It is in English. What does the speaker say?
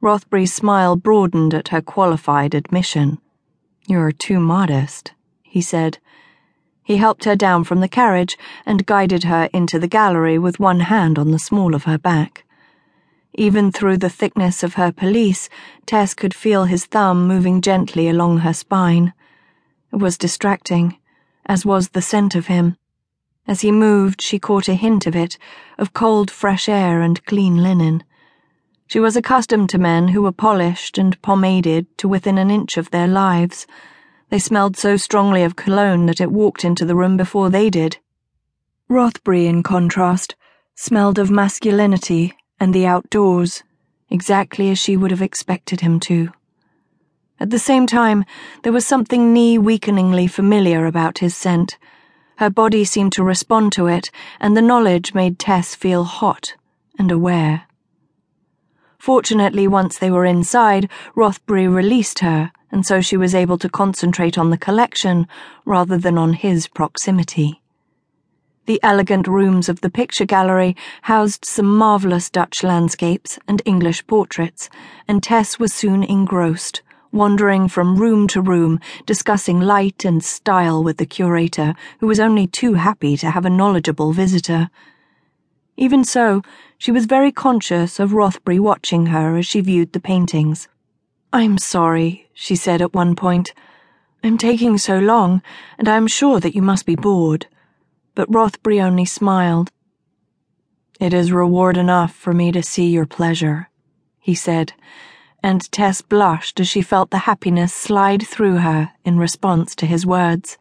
Rothbury's smile broadened at her qualified admission. You're too modest, he said. He helped her down from the carriage and guided her into the gallery with one hand on the small of her back. Even through the thickness of her pelisse, Tess could feel his thumb moving gently along her spine. It was distracting, as was the scent of him. As he moved, she caught a hint of it, of cold, fresh air and clean linen. She was accustomed to men who were polished and pomaded to within an inch of their lives. They smelled so strongly of cologne that it walked into the room before they did. Rothbury, in contrast, smelled of masculinity and the outdoors, exactly as she would have expected him to. At the same time, there was something knee weakeningly familiar about his scent. Her body seemed to respond to it, and the knowledge made Tess feel hot and aware. Fortunately, once they were inside, Rothbury released her, and so she was able to concentrate on the collection rather than on his proximity. The elegant rooms of the picture gallery housed some marvellous Dutch landscapes and English portraits, and Tess was soon engrossed, wandering from room to room, discussing light and style with the curator, who was only too happy to have a knowledgeable visitor. Even so, she was very conscious of Rothbury watching her as she viewed the paintings. I'm sorry, she said at one point. I'm taking so long, and I am sure that you must be bored but Rothbury only smiled. It is reward enough for me to see your pleasure, he said, and Tess blushed as she felt the happiness slide through her in response to his words.